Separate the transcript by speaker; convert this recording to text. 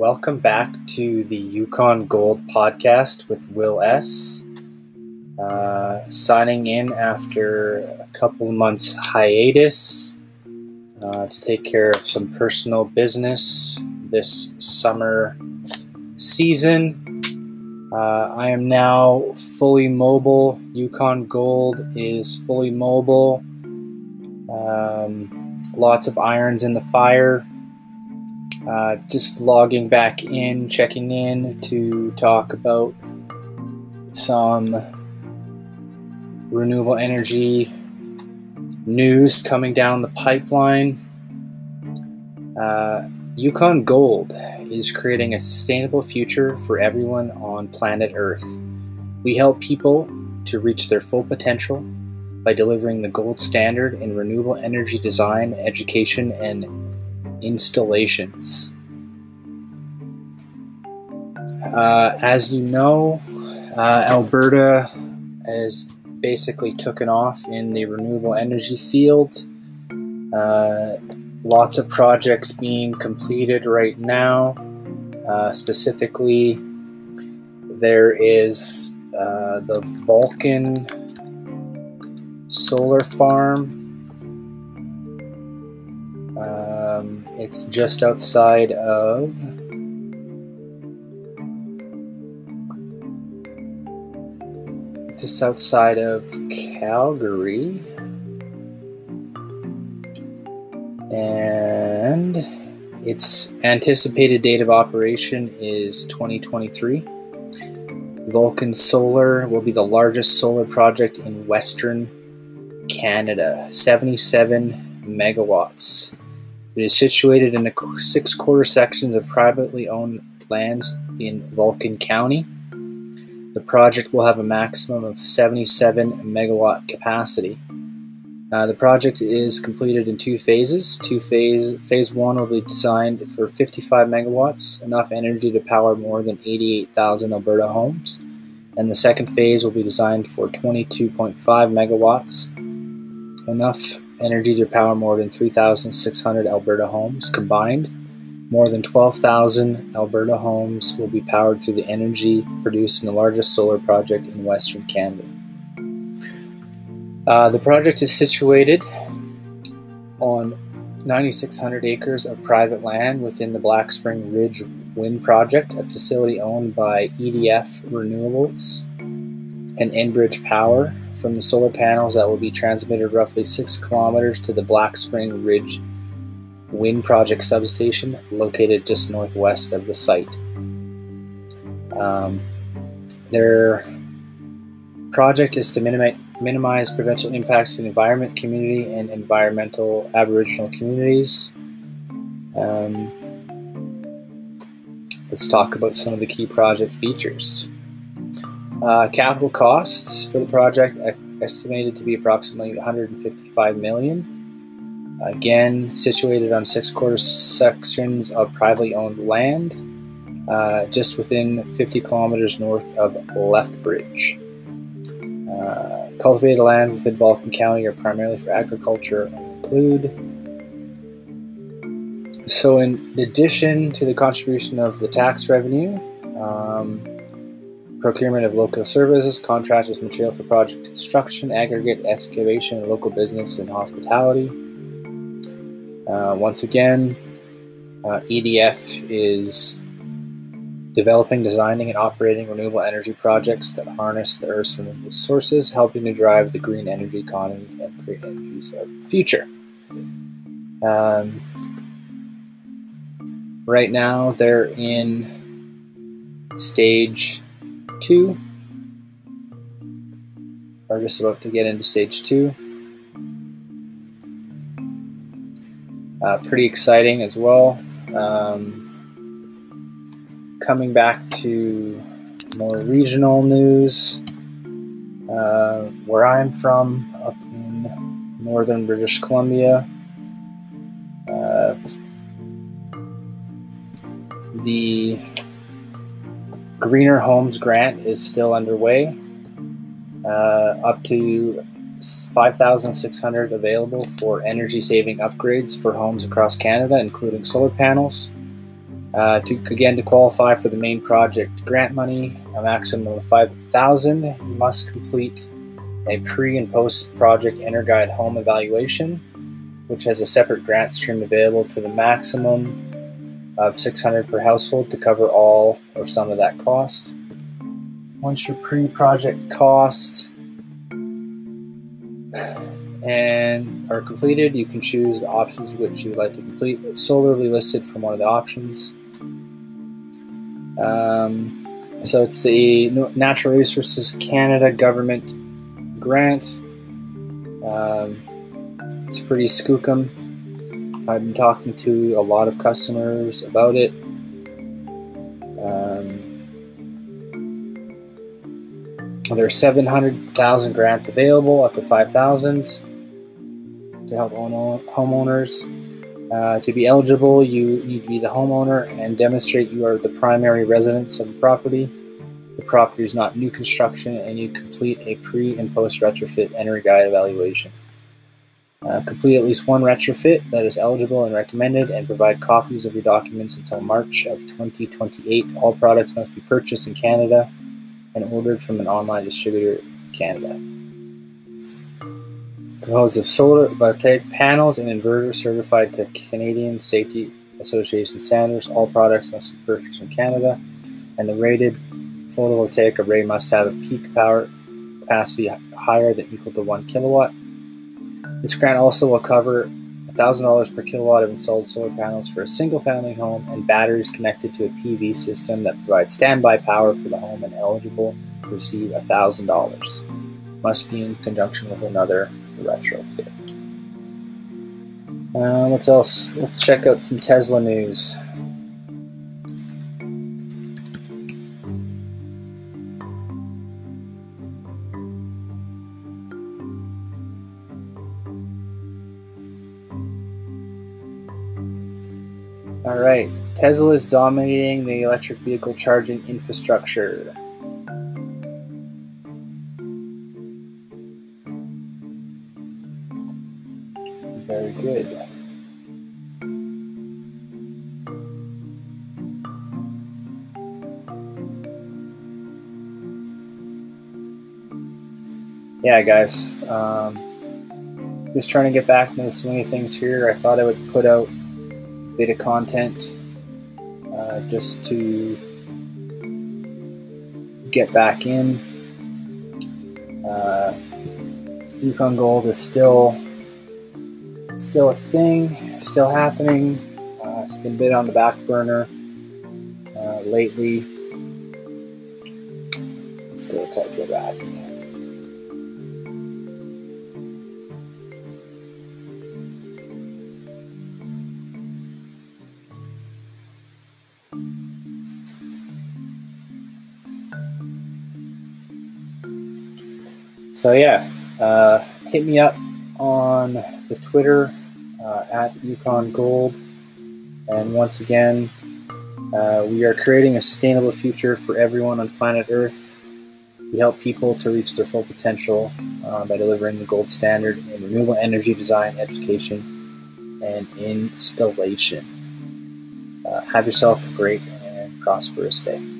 Speaker 1: welcome back to the Yukon Gold podcast with Will S. Uh, signing in after a couple months hiatus uh, to take care of some personal business this summer season. Uh, I am now fully mobile. Yukon Gold is fully mobile. Um, lots of irons in the fire. Uh, just logging back in, checking in to talk about some renewable energy news coming down the pipeline. Uh, Yukon Gold is creating a sustainable future for everyone on planet Earth. We help people to reach their full potential by delivering the gold standard in renewable energy design, education, and installations. Uh, as you know, uh, Alberta has basically taken off in the renewable energy field. Uh, lots of projects being completed right now. Uh, specifically, there is uh, the Vulcan solar farm it's just outside of. Just outside of Calgary. And its anticipated date of operation is 2023. Vulcan Solar will be the largest solar project in Western Canada, 77 megawatts. It is situated in the six quarter sections of privately owned lands in Vulcan County. The project will have a maximum of 77 megawatt capacity. Uh, the project is completed in two phases. Two phase phase one will be designed for 55 megawatts, enough energy to power more than 88,000 Alberta homes, and the second phase will be designed for 22.5 megawatts, enough energy to power more than 3,600 Alberta homes combined. More than 12,000 Alberta homes will be powered through the energy produced in the largest solar project in Western Canada. Uh, the project is situated on 9,600 acres of private land within the Black Spring Ridge Wind Project, a facility owned by EDF Renewables and Enbridge Power from the solar panels that will be transmitted roughly 6 kilometers to the Black Spring Ridge Wind Project substation located just northwest of the site. Um, their project is to minimize, minimize provincial impacts to the environment, community, and environmental Aboriginal communities. Um, let's talk about some of the key project features. Uh, capital costs for the project estimated to be approximately 155 million. Again, situated on six quarter sections of privately owned land, uh, just within 50 kilometers north of Lethbridge. Uh, cultivated lands within Vulcan County are primarily for agriculture and include. So, in addition to the contribution of the tax revenue, um, procurement of local services, contractors, material for project construction, aggregate excavation, local business and hospitality. Uh, once again, uh, EDF is developing, designing, and operating renewable energy projects that harness the Earth's renewable sources, helping to drive the green energy economy and create energies of the future. Um, right now, they're in stage two. We're just about to get into stage two. Uh, pretty exciting as well. Um, coming back to more regional news, uh, where I'm from, up in northern British Columbia. Uh, the Greener Homes grant is still underway. Uh, up to 5,600 available for energy saving upgrades for homes across Canada, including solar panels. Uh, to again to qualify for the main project grant money, a maximum of five thousand, you must complete a pre and post project Energuide home evaluation, which has a separate grant stream available to the maximum of 600 per household to cover all or some of that cost. Once your pre-project cost and are completed, you can choose the options which you would like to complete. It's solarly listed from one of the options. Um, so it's the Natural Resources Canada government grant. Um, it's pretty skookum. I've been talking to a lot of customers about it. Um, there are 700,000 grants available, up to 5,000 to help homeowners. Uh, to be eligible, you need to be the homeowner and demonstrate you are the primary residence of the property. The property is not new construction, and you complete a pre and post retrofit Energuide evaluation. Uh, complete at least one retrofit that is eligible and recommended, and provide copies of your documents until March of 2028. All products must be purchased in Canada and ordered from an online distributor in Canada. Composed of solar voltaic panels and inverters certified to Canadian Safety Association standards, all products must be purchased in Canada, and the rated photovoltaic array must have a peak power capacity higher than equal to 1 kilowatt this grant also will cover $1,000 per kilowatt of installed solar panels for a single family home and batteries connected to a PV system that provides standby power for the home and eligible to receive $1,000. Must be in conjunction with another retrofit. Uh, what else? Let's check out some Tesla news. All right, Tesla is dominating the electric vehicle charging infrastructure. Very good. Yeah, guys. Um, just trying to get back into the swing of things here. I thought I would put out bit of content uh, just to get back in. Uh, Yukon Gold is still still a thing, still happening. Uh, it's been a bit on the back burner uh, lately. Let's go Tesla back. So yeah, uh, hit me up on the Twitter uh, at Yukon Gold. And once again, uh, we are creating a sustainable future for everyone on planet Earth. We help people to reach their full potential uh, by delivering the gold standard in renewable energy design, education, and installation. Uh, have yourself a great and prosperous day.